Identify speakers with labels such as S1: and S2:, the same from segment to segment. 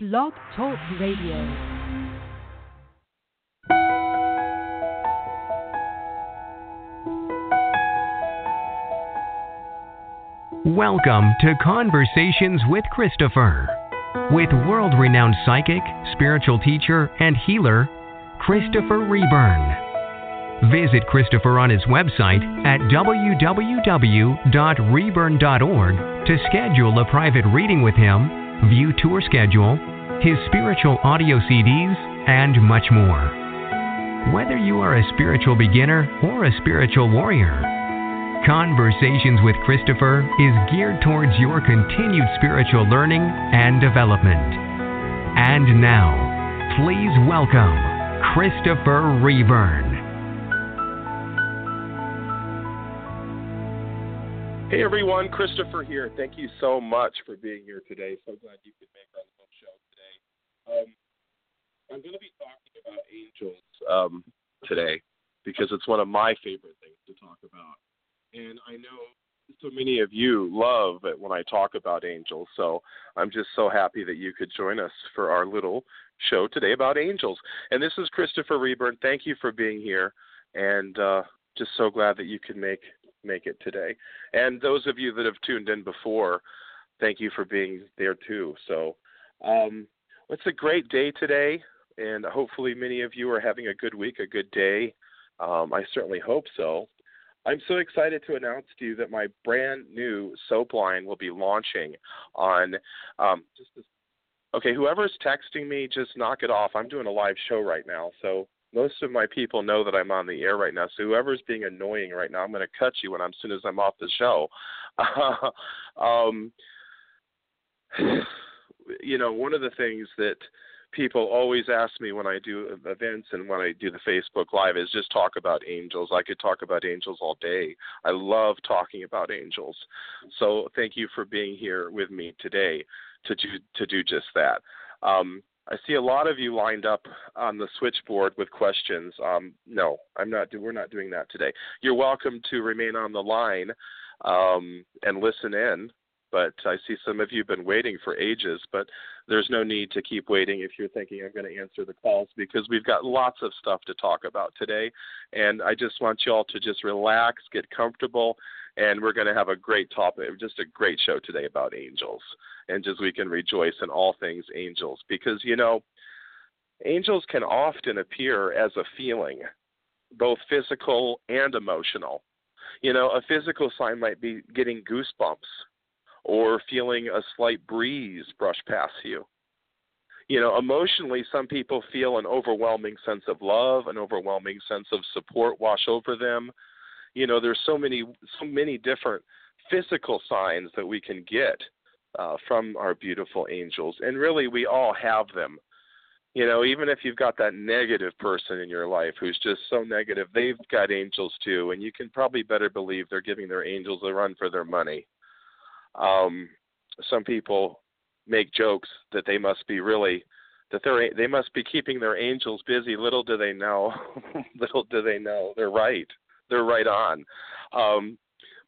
S1: Blog Talk Radio.
S2: Welcome to Conversations with Christopher, with world renowned psychic, spiritual teacher, and healer, Christopher Reburn. Visit Christopher on his website at www.reburn.org to schedule a private reading with him, view tour schedule, his spiritual audio CDs, and much more. Whether you are a spiritual beginner or a spiritual warrior, Conversations with Christopher is geared towards your continued spiritual learning and development. And now, please welcome Christopher Reburn.
S3: Hey everyone, Christopher here. Thank you so much for being here today. So glad you could make our little show today. Um, I'm going to be talking about angels um, today because it's one of my favorite things to talk about. And I know so many of you love it when I talk about angels. So I'm just so happy that you could join us for our little show today about angels. And this is Christopher Reburn. Thank you for being here, and uh, just so glad that you could make make it today. And those of you that have tuned in before, thank you for being there too. So um, it's a great day today, and hopefully many of you are having a good week, a good day. Um, I certainly hope so. I'm so excited to announce to you that my brand new soap line will be launching on um, just this. Okay, whoever's texting me, just knock it off. I'm doing a live show right now, so most of my people know that I'm on the air right now. So whoever's being annoying right now, I'm going to cut you when I'm as soon as I'm off the show. um, you know, one of the things that people always ask me when I do events and when I do the Facebook Live is just talk about angels. I could talk about angels all day. I love talking about angels. So thank you for being here with me today to do to do just that. Um, I see a lot of you lined up on the switchboard with questions. Um, no, I'm not. We're not doing that today. You're welcome to remain on the line um, and listen in but I see some of you have been waiting for ages, but there's no need to keep waiting if you're thinking I'm going to answer the calls because we've got lots of stuff to talk about today. And I just want you all to just relax, get comfortable, and we're going to have a great topic, just a great show today about angels. And just we can rejoice in all things angels because, you know, angels can often appear as a feeling, both physical and emotional. You know, a physical sign might be getting goosebumps or feeling a slight breeze brush past you. You know, emotionally, some people feel an overwhelming sense of love, an overwhelming sense of support wash over them. You know, there's so many, so many different physical signs that we can get uh, from our beautiful angels, and really, we all have them. You know, even if you've got that negative person in your life who's just so negative, they've got angels too, and you can probably better believe they're giving their angels a run for their money. Um, some people make jokes that they must be really that they're they must be keeping their angels busy. Little do they know, little do they know, they're right. They're right on. Um,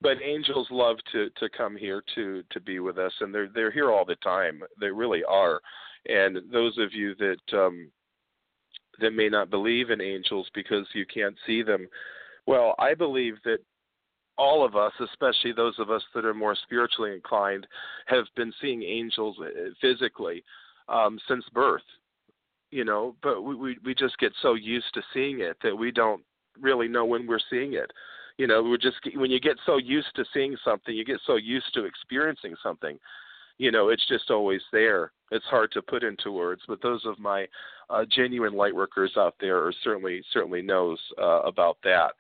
S3: but angels love to to come here to to be with us, and they're they're here all the time. They really are. And those of you that um, that may not believe in angels because you can't see them, well, I believe that all of us, especially those of us that are more spiritually inclined, have been seeing angels uh, physically um, since birth. You know, but we, we we just get so used to seeing it that we don't really know when we're seeing it. You know, we're just when you get so used to seeing something, you get so used to experiencing something. You know, it's just always there. It's hard to put into words, but those of my uh, genuine light workers out there are certainly certainly knows uh, about that.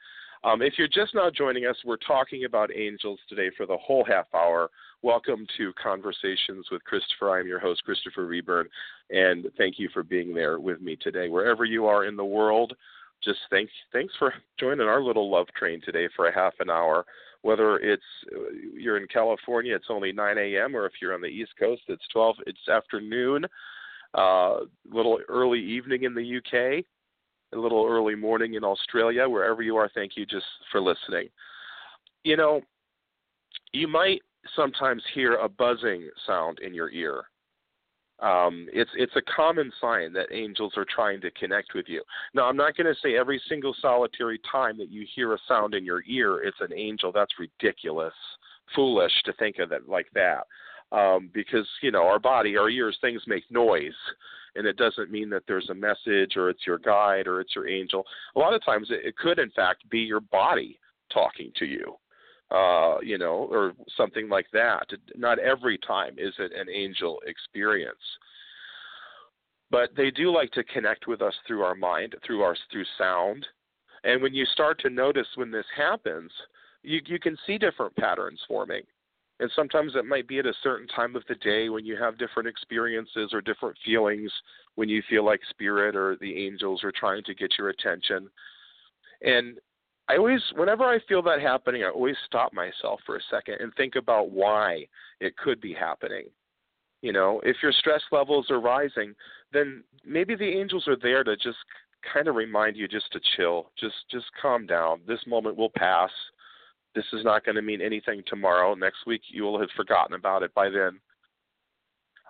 S3: Um, if you're just now joining us, we're talking about angels today for the whole half hour. Welcome to Conversations with Christopher. I'm your host, Christopher Reburn, and thank you for being there with me today. Wherever you are in the world, just thanks thanks for joining our little love train today for a half an hour. Whether it's uh, you're in California, it's only 9 a.m., or if you're on the East Coast, it's 12. It's afternoon, uh, little early evening in the UK a little early morning in Australia, wherever you are, thank you just for listening. You know, you might sometimes hear a buzzing sound in your ear. Um, it's it's a common sign that angels are trying to connect with you. Now, I'm not going to say every single solitary time that you hear a sound in your ear, it's an angel. That's ridiculous, foolish to think of it like that. Um, because you know our body, our ears, things make noise, and it doesn't mean that there's a message or it's your guide or it's your angel. A lot of times, it, it could in fact be your body talking to you uh, you know, or something like that. Not every time is it an angel experience. But they do like to connect with us through our mind, through our through sound. And when you start to notice when this happens, you you can see different patterns forming. And sometimes it might be at a certain time of the day when you have different experiences or different feelings when you feel like spirit or the angels are trying to get your attention. And I always, whenever I feel that happening, I always stop myself for a second and think about why it could be happening. You know, if your stress levels are rising, then maybe the angels are there to just kind of remind you just to chill, just just calm down. This moment will pass. This is not going to mean anything tomorrow. Next week you will have forgotten about it by then.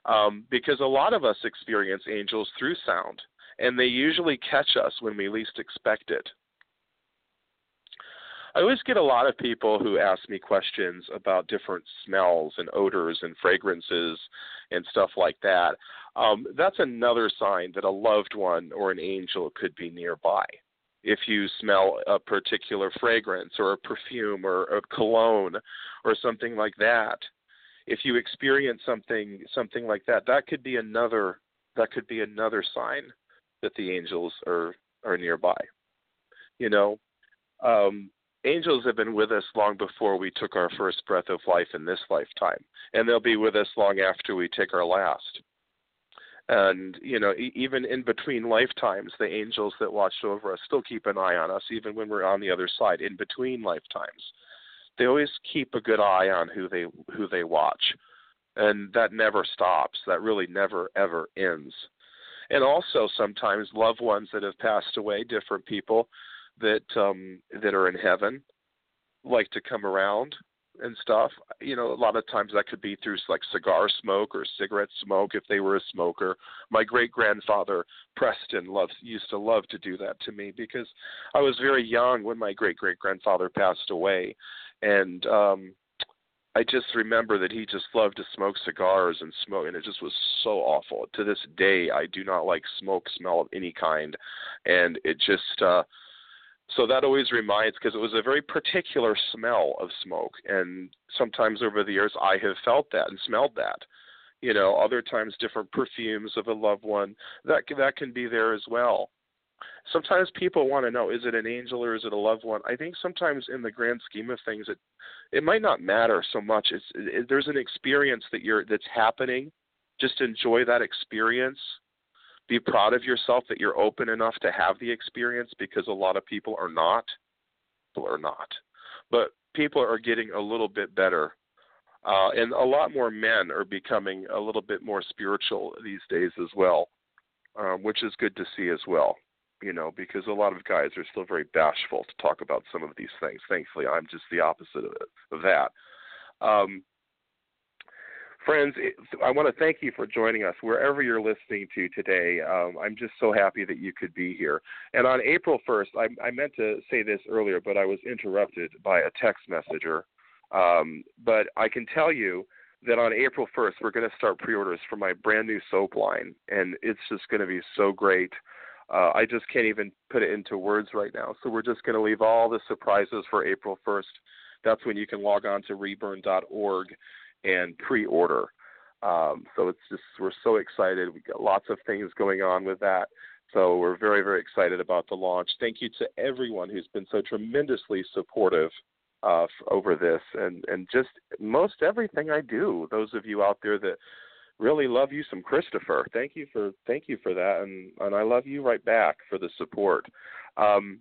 S3: Um, because a lot of us experience angels through sound, and they usually catch us when we least expect it. I always get a lot of people who ask me questions about different smells and odors and fragrances and stuff like that. Um, that's another sign that a loved one or an angel could be nearby. If you smell a particular fragrance or a perfume or a cologne or something like that, if you experience something something like that, that could be another that could be another sign that the angels are are nearby. You know, um, angels have been with us long before we took our first breath of life in this lifetime, and they'll be with us long after we take our last. And you know, e- even in between lifetimes, the angels that watched over us still keep an eye on us, even when we're on the other side. In between lifetimes, they always keep a good eye on who they who they watch, and that never stops. That really never ever ends. And also, sometimes loved ones that have passed away, different people, that um that are in heaven like to come around and stuff. You know, a lot of times that could be through like cigar smoke or cigarette smoke if they were a smoker. My great grandfather Preston loves used to love to do that to me because I was very young when my great great grandfather passed away and um I just remember that he just loved to smoke cigars and smoke, and it just was so awful. To this day, I do not like smoke smell of any kind, and it just uh so that always reminds because it was a very particular smell of smoke and sometimes over the years i have felt that and smelled that. You know other times different perfumes of a loved one that that can be there as well. Sometimes people want to know is it an angel or is it a loved one? I think sometimes in the grand scheme of things it it might not matter so much. It's it, there's an experience that you're that's happening. Just enjoy that experience be proud of yourself that you're open enough to have the experience because a lot of people are not. People are not. But people are getting a little bit better. Uh, and a lot more men are becoming a little bit more spiritual these days as well, um, which is good to see as well. You know, because a lot of guys are still very bashful to talk about some of these things. Thankfully, I'm just the opposite of, of that. Um, Friends, I want to thank you for joining us wherever you're listening to today. Um, I'm just so happy that you could be here. And on April 1st, I, I, meant to say this earlier, but I was interrupted by a text messenger. Um, but I can tell you that on April 1st, we're going to start pre orders for my brand new soap line, and it's just going to be so great. Uh, I just can't even put it into words right now. So we're just going to leave all the surprises for April 1st. That's when you can log on to reburn.org and pre-order. Um, so it's just we're so excited. We got lots of things going on with that. So we're very very excited about the launch. Thank you to everyone who's been so tremendously supportive uh, over this and and just most everything I do. Those of you out there that really love you some Christopher. Thank you for thank you for that and and I love you right back for the support. Um,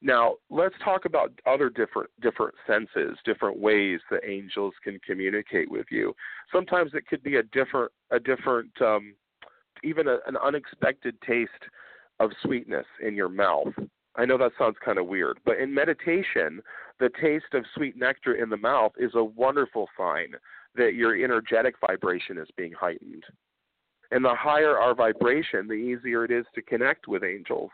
S3: now, let's talk about other different different senses, different ways that angels can communicate with you. Sometimes it could be a different a different um, even a, an unexpected taste of sweetness in your mouth. I know that sounds kind of weird, but in meditation, the taste of sweet nectar in the mouth is a wonderful sign that your energetic vibration is being heightened. And the higher our vibration, the easier it is to connect with angels.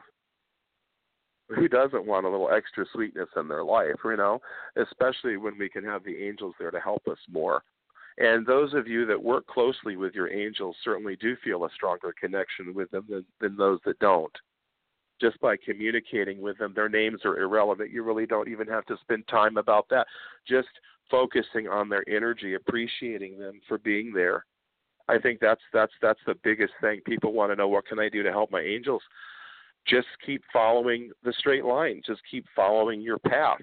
S3: Who doesn't want a little extra sweetness in their life, you know? Especially when we can have the angels there to help us more. And those of you that work closely with your angels certainly do feel a stronger connection with them than, than those that don't. Just by communicating with them, their names are irrelevant. You really don't even have to spend time about that. Just focusing on their energy, appreciating them for being there. I think that's that's that's the biggest thing. People want to know what can I do to help my angels. Just keep following the straight line. Just keep following your path.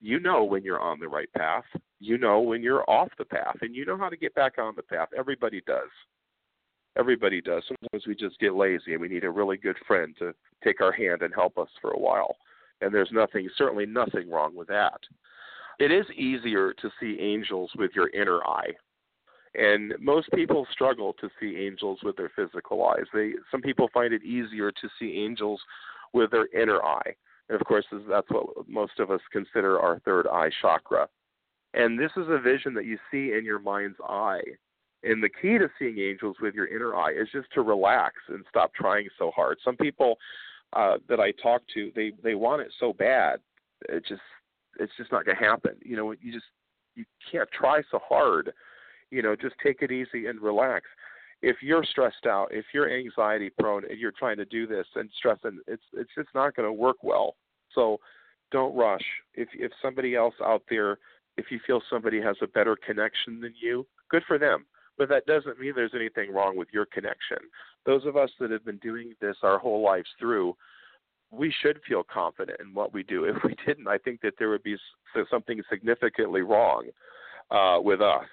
S3: You know when you're on the right path. You know when you're off the path, and you know how to get back on the path. Everybody does. Everybody does. Sometimes we just get lazy, and we need a really good friend to take our hand and help us for a while. And there's nothing, certainly nothing wrong with that. It is easier to see angels with your inner eye. And most people struggle to see angels with their physical eyes. They some people find it easier to see angels with their inner eye. And of course, that's what most of us consider our third eye chakra. And this is a vision that you see in your mind's eye. And the key to seeing angels with your inner eye is just to relax and stop trying so hard. Some people uh, that I talk to, they they want it so bad, it just it's just not going to happen. You know, you just you can't try so hard. You know, just take it easy and relax. If you're stressed out, if you're anxiety prone, and you're trying to do this and stressing, it's it's just not going to work well. So don't rush. If if somebody else out there, if you feel somebody has a better connection than you, good for them. But that doesn't mean there's anything wrong with your connection. Those of us that have been doing this our whole lives through, we should feel confident in what we do. If we didn't, I think that there would be something significantly wrong uh, with us.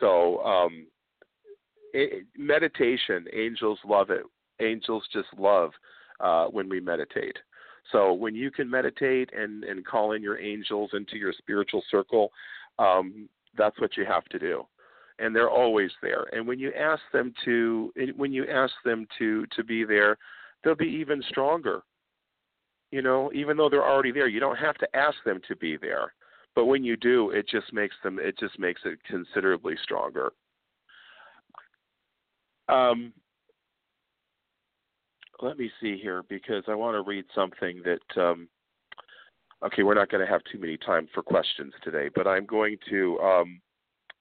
S3: So, um, it, meditation, angels love it. Angels just love uh, when we meditate. So when you can meditate and, and call in your angels into your spiritual circle, um, that's what you have to do. And they're always there. And when you ask them to, when you ask them to to be there, they'll be even stronger. You know, even though they're already there, you don't have to ask them to be there. But when you do, it just makes them, it just makes it considerably stronger. Um, let me see here because I want to read something that. Um, okay, we're not going to have too many time for questions today, but I'm going to um,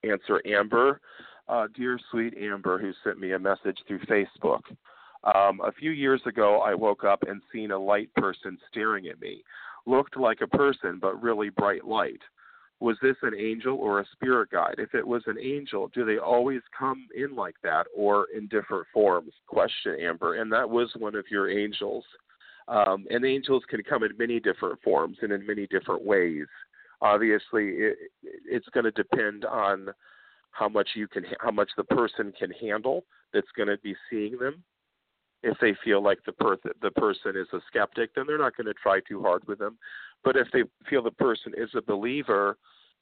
S3: answer Amber, uh, dear sweet Amber, who sent me a message through Facebook. Um, a few years ago, I woke up and seen a light person staring at me. Looked like a person, but really bright light was this an angel or a spirit guide? If it was an angel, do they always come in like that or in different forms? Question, Amber. And that was one of your angels. Um, and angels can come in many different forms and in many different ways. Obviously, it, it's going to depend on how much you can, how much the person can handle that's going to be seeing them. If they feel like the per- the person is a skeptic, then they're not going to try too hard with them. But if they feel the person is a believer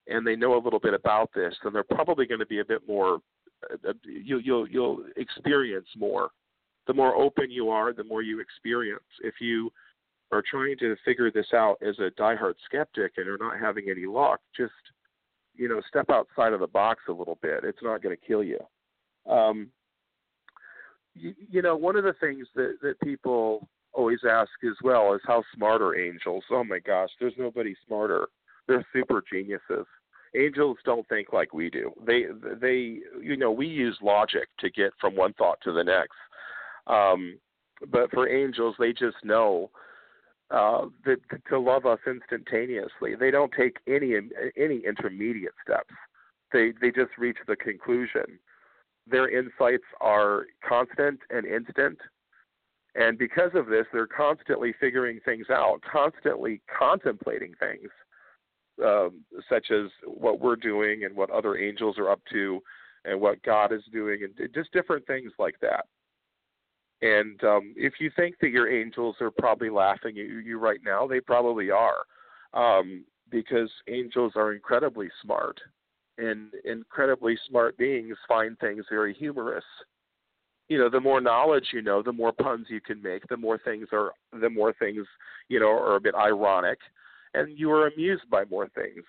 S3: and they know a little bit about this, then they're probably going to be a bit more. Uh, uh, you, you'll you'll experience more. The more open you are, the more you experience. If you are trying to figure this out as a diehard skeptic and are not having any luck, just you know step outside of the box a little bit. It's not going to kill you. Um, you, you know, one of the things that that people always ask as well is how smart are angels? Oh my gosh, there's nobody smarter. They're super geniuses. Angels don't think like we do. They they you know we use logic to get from one thought to the next. Um, but for angels, they just know uh, that to love us instantaneously. They don't take any any intermediate steps. They they just reach the conclusion. Their insights are constant and instant and because of this, they're constantly figuring things out, constantly contemplating things, um, such as what we're doing and what other angels are up to, and what God is doing, and just different things like that. And um, if you think that your angels are probably laughing at you right now, they probably are, um, because angels are incredibly smart, and incredibly smart beings find things very humorous you know the more knowledge you know the more puns you can make the more things are the more things you know are a bit ironic and you are amused by more things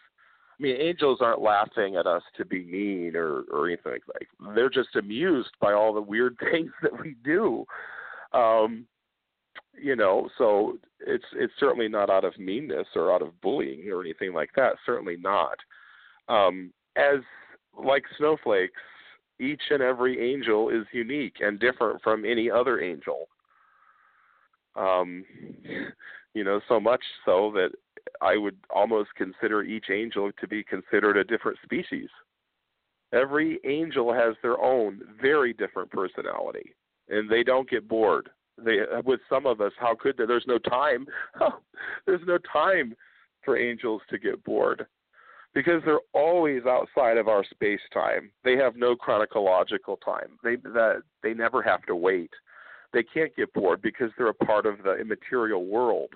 S3: I mean, angels aren't laughing at us to be mean or or anything like that. They're just amused by all the weird things that we do. Um, you know, so it's it's certainly not out of meanness or out of bullying or anything like that. Certainly not. Um, as like snowflakes, each and every angel is unique and different from any other angel. Um, you know, so much so that I would almost consider each angel to be considered a different species. Every angel has their own very different personality, and they don't get bored. They, with some of us, how could there? There's no time. There's no time for angels to get bored because they're always outside of our space time. They have no chronological time. They that they never have to wait. They can't get bored because they're a part of the immaterial world.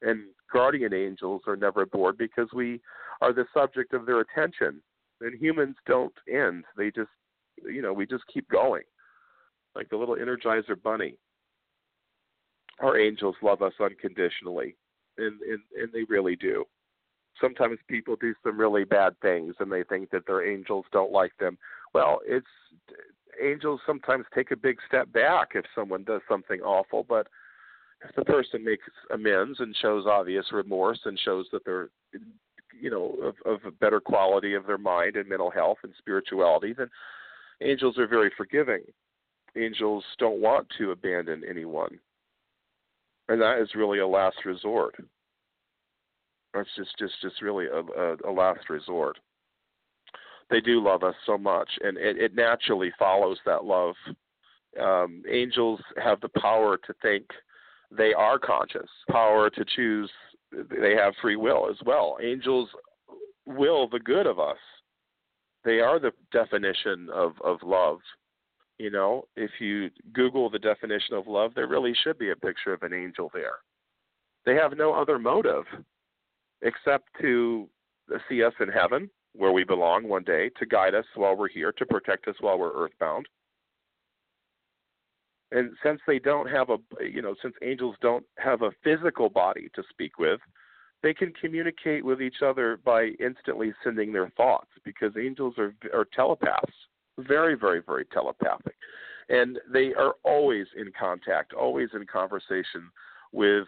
S3: And guardian angels are never bored because we are the subject of their attention. And humans don't end. They just you know, we just keep going. Like the little energizer bunny. Our angels love us unconditionally. And and, and they really do sometimes people do some really bad things and they think that their angels don't like them. Well, it's angels sometimes take a big step back if someone does something awful, but if the person makes amends and shows obvious remorse and shows that they're you know of, of a better quality of their mind and mental health and spirituality, then angels are very forgiving. Angels don't want to abandon anyone. And that is really a last resort. It's just just just really a, a, a last resort. They do love us so much, and it, it naturally follows that love. Um, angels have the power to think they are conscious, power to choose. They have free will as well. Angels will the good of us. They are the definition of, of love. You know, if you Google the definition of love, there really should be a picture of an angel there. They have no other motive except to see us in heaven, where we belong one day, to guide us while we're here, to protect us while we're earthbound. And since they don't have a, you know, since angels don't have a physical body to speak with, they can communicate with each other by instantly sending their thoughts because angels are, are telepaths, very, very, very telepathic. And they are always in contact, always in conversation with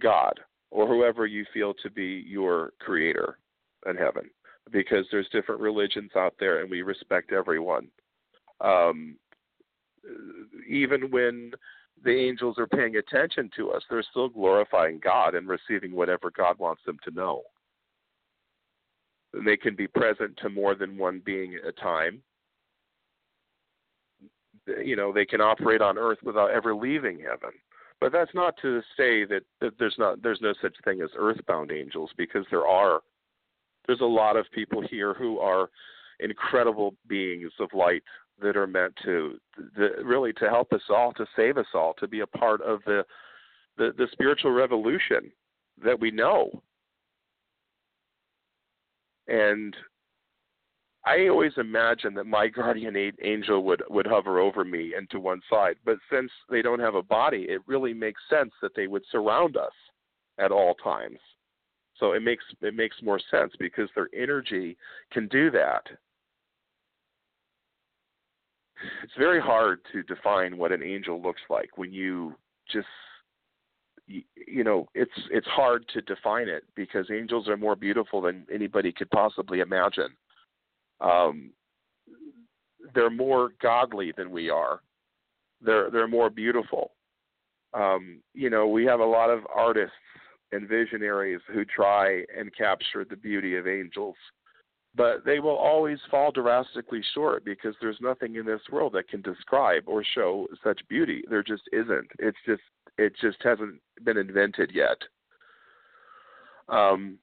S3: God, or whoever you feel to be your creator in heaven because there's different religions out there and we respect everyone. Um, even when the angels are paying attention to us they're still glorifying god and receiving whatever god wants them to know. And they can be present to more than one being at a time. You know they can operate on earth without ever leaving heaven but that's not to say that, that there's not there's no such thing as earthbound angels because there are. There's a lot of people here who are incredible beings of light that are meant to, really to help us all, to save us all, to be a part of the, the the spiritual revolution that we know. And I always imagined that my guardian angel would would hover over me and to one side, but since they don't have a body, it really makes sense that they would surround us at all times. So it makes it makes more sense because their energy can do that. It's very hard to define what an angel looks like when you just you, you know it's it's hard to define it because angels are more beautiful than anybody could possibly imagine um, they're more godly than we are. They're they're more beautiful. Um, you know, we have a lot of artists and visionaries who try and capture the beauty of angels, but they will always fall drastically short because there's nothing in this world that can describe or show such beauty. There just isn't. It's just it just hasn't been invented yet. Um,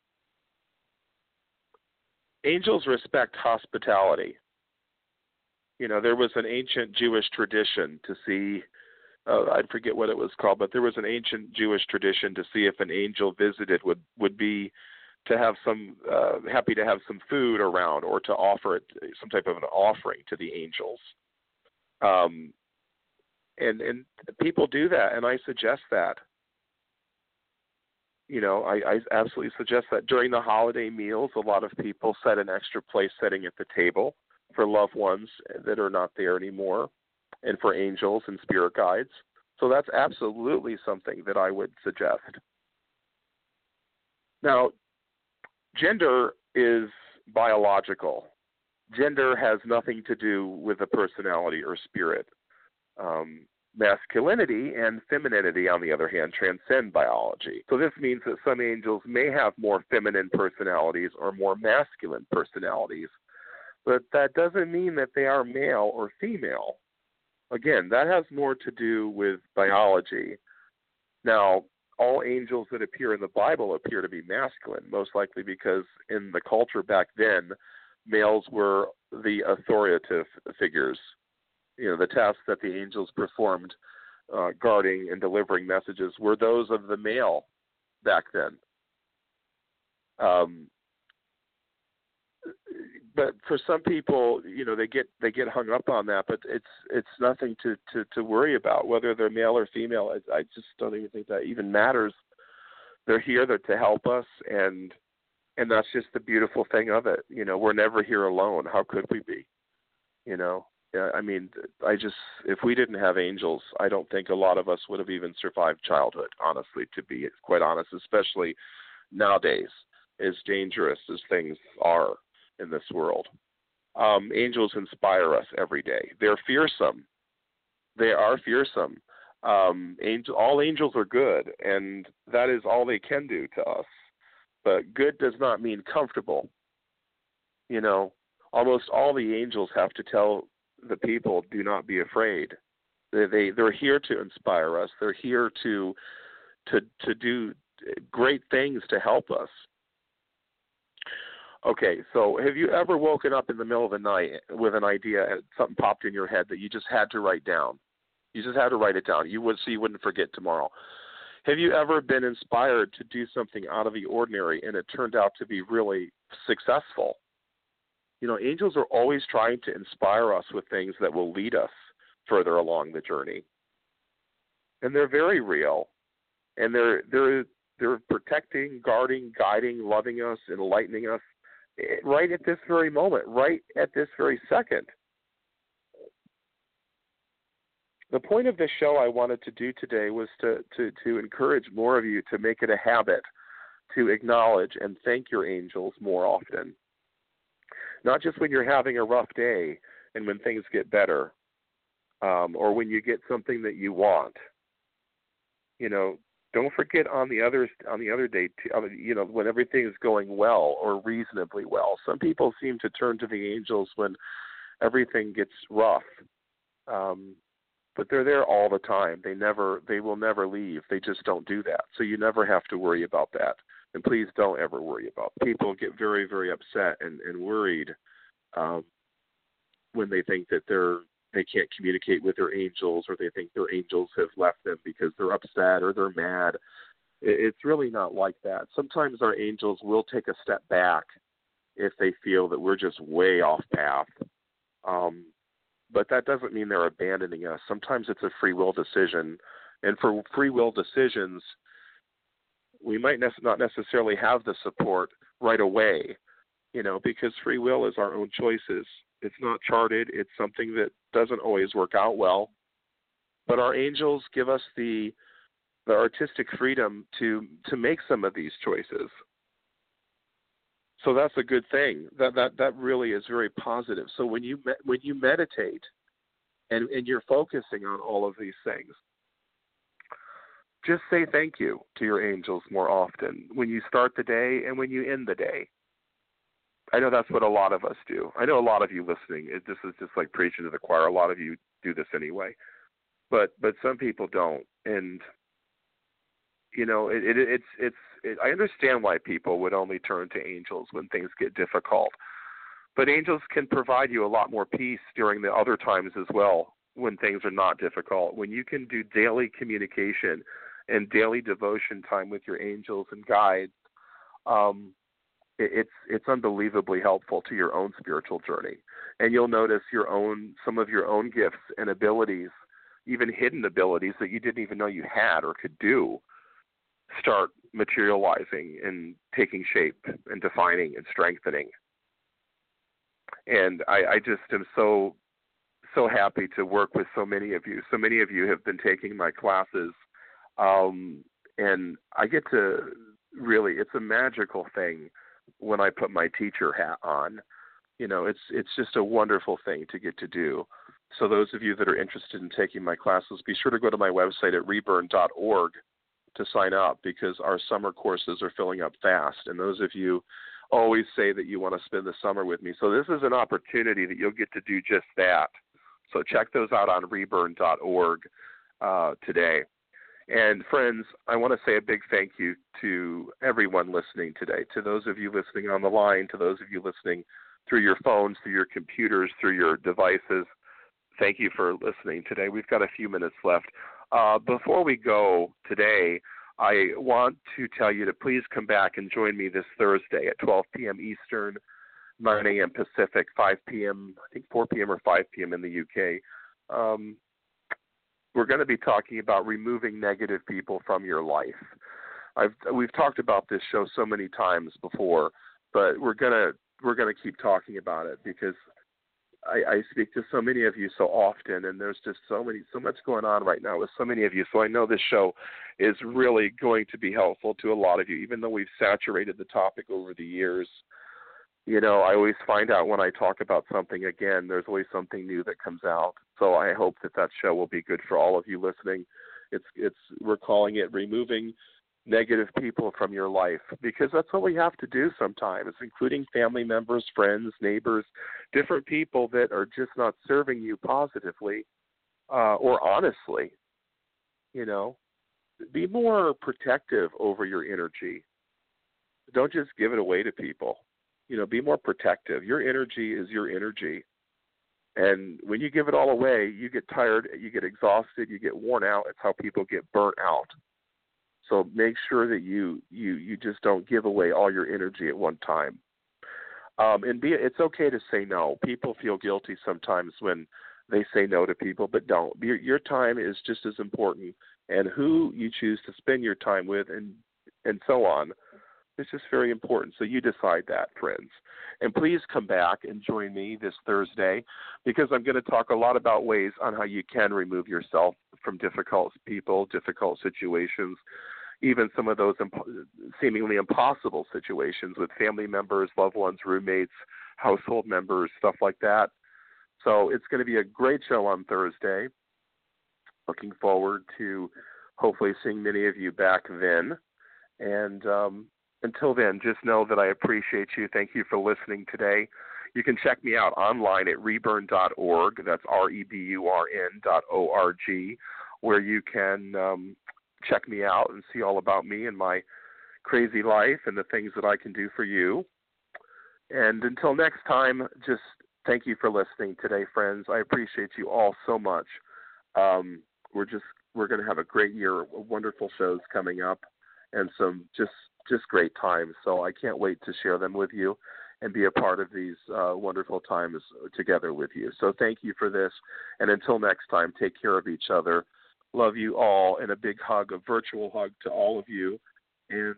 S3: angels respect hospitality. You know, there was an ancient Jewish tradition to see, uh, I forget what it was called, but there was an ancient Jewish tradition to see if an angel visited would would be to have some uh, happy to have some food around or to offer it some type of an offering to the angels. Um, and and people do that, and I suggest that. You know, I, I absolutely suggest that during the holiday meals, a lot of people set an extra place setting at the table for loved ones that are not there anymore, and for angels and spirit guides. So that's absolutely something that I would suggest. Now, gender is biological. Gender has nothing to do with a personality or spirit. Um, masculinity and femininity, on the other hand, transcend biology. So this means that some angels may have more feminine personalities or more masculine personalities, but that doesn't mean that they are male or female. Again, that has more to do with biology. Now, all angels that appear in the Bible appear to be masculine, most likely because in the culture back then, males were the authoritative figures. You know, the tasks that the angels performed, uh, guarding and delivering messages, were those of the male back then. Um, but for some people, you know, they get they get hung up on that, but it's it's nothing to to to worry about whether they're male or female. I, I just don't even think that even matters. They're here they're to help us, and and that's just the beautiful thing of it. You know, we're never here alone. How could we be? You know. I mean, I just if we didn't have angels, I don't think a lot of us would have even survived childhood. Honestly, to be quite honest, especially nowadays, as dangerous as things are in this world. Um, angels inspire us every day. They're fearsome. They are fearsome. Um, angel, all angels are good, and that is all they can do to us. But good does not mean comfortable. You know, almost all the angels have to tell the people, "Do not be afraid." They, they they're here to inspire us. They're here to to to do great things to help us. Okay, so have you ever woken up in the middle of the night with an idea and something popped in your head that you just had to write down? You just had to write it down. You would so you wouldn't forget tomorrow. Have you ever been inspired to do something out of the ordinary and it turned out to be really successful? You know, angels are always trying to inspire us with things that will lead us further along the journey. And they're very real. And they're they're they're protecting, guarding, guiding, loving us, enlightening us eh, right at this very moment, right at this very second. The point of this show I wanted to do today was to, to, to encourage more of you to make it a habit to acknowledge and thank your angels more often. Not just when you're having a rough day and when things get better, um, or when you get something that you want. You know, don't forget on the other on the other day, you know, when everything is going well or reasonably well. Some people seem to turn to the angels when everything gets rough, um, but they're there all the time. They never, they will never leave. They just don't do that. So you never have to worry about that. And please don't ever worry about. People get very, very upset and and worried um, when they think that they're they can't communicate with their angels or they think their angels have left them because they're upset or they're mad. It, It's really not like that. Sometimes our angels will take a step back if they feel that we're just way off path. Um, but that doesn't mean they're abandoning us. Sometimes it's a free will decision. And for free will decisions, we might ne- not necessarily have the support right away, you know, because free will is our own choices. It's not charted. It's something that doesn't always work out well. But our angels give us the the artistic freedom to to make some of these choices. So that's a good thing. That that that really is very positive. So when you when you meditate and and you're focusing on all of these things, just say thank you to your angels more often when you start the day and when you end the day. I know that's what a lot of us do. I know a lot of you listening. It, this is just like preaching to the choir. A lot of you do this anyway, but but some people don't. And you know, it, it it's it's. It, I understand why people would only turn to angels when things get difficult, but angels can provide you a lot more peace during the other times as well when things are not difficult. When you can do daily communication and daily devotion time with your angels and guides. Um, it's it's unbelievably helpful to your own spiritual journey and you'll notice your own some of your own gifts and abilities even hidden abilities that you didn't even know you had or could do start materializing and taking shape and defining and strengthening. And I, I just am so so happy to work with so many of you. So many of you have been taking my classes, um, and I get to really it's a magical thing when I put my teacher hat on. You know, it's it's just a wonderful thing to get to do. So those of you that are interested in taking my classes, be sure to go to my website at reburn.org to sign up because our summer courses are filling up fast. And those of you always say that you want to spend the summer with me. So this is an opportunity that you'll get to do just that. So check those out on reburn.org uh, today. And friends, I want to say a big thank you to everyone listening today, to those of you listening on the line, to those of you listening through your phones, through your computers, through your devices. Thank you for listening today. We've got a few minutes left. Uh, before we go today, I want to tell you to please come back and join me this Thursday at 12 p.m. Eastern, 9 a.m. Pacific, 5 p.m. I think 4 p.m. or 5 p.m. in the UK. Um, we're going to be talking about removing negative people from your life. I've we've talked about this show so many times before, but we're gonna we're gonna keep talking about it because I, I speak to so many of you so often, and there's just so many, so much going on right now with so many of you. So I know this show is really going to be helpful to a lot of you, even though we've saturated the topic over the years. You know, I always find out when I talk about something again, there's always something new that comes out. So I hope that that show will be good for all of you listening. It's it's we're calling it removing negative people from your life because that's what we have to do sometimes, including family members, friends, neighbors, different people that are just not serving you positively uh, or honestly. You know, be more protective over your energy. Don't just give it away to people. You know, be more protective. Your energy is your energy. And when you give it all away, you get tired, you get exhausted, you get worn out. It's how people get burnt out. So make sure that you you you just don't give away all your energy at one time. Um, and be it's okay to say no. People feel guilty sometimes when they say no to people, but don't. Your, your time is just as important, and who you choose to spend your time with, and and so on. It's just very important. So you decide that, friends. And please come back and join me this Thursday because I'm going to talk a lot about ways on how you can remove yourself from difficult people, difficult situations, even some of those imp- seemingly impossible situations with family members, loved ones, roommates, household members, stuff like that. So it's going to be a great show on Thursday. Looking forward to hopefully seeing many of you back then. And um, until then, just know that I appreciate you. Thank you for listening today. You can check me out online at reburn.org. That's R E B U R N dot O R G, where you can um, check me out and see all about me and my crazy life and the things that I can do for you. And until next time, just thank you for listening today, friends. I appreciate you all so much. Um, we're just we're going to have a great year, wonderful shows coming up, and some just just great times. So I can't wait to share them with you and be a part of these uh, wonderful times together with you. So thank you for this, and until next time, take care of each other love you all and a big hug, a virtual hug to all of you. And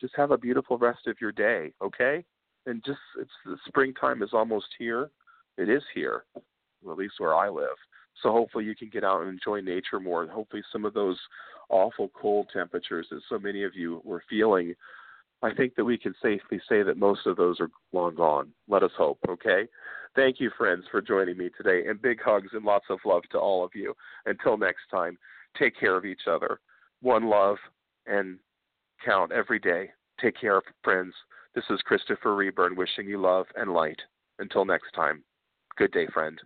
S3: just have a beautiful rest of your day, okay? And just it's the springtime is almost here. It is here, at least where I live. So hopefully you can get out and enjoy nature more. And hopefully some of those awful cold temperatures that so many of you were feeling, I think that we can safely say that most of those are long gone. Let us hope, okay? Thank you, friends, for joining me today. And big hugs and lots of love to all of you. Until next time, take care of each other. One love and count every day. Take care, friends. This is Christopher Reburn wishing you love and light. Until next time, good day, friend.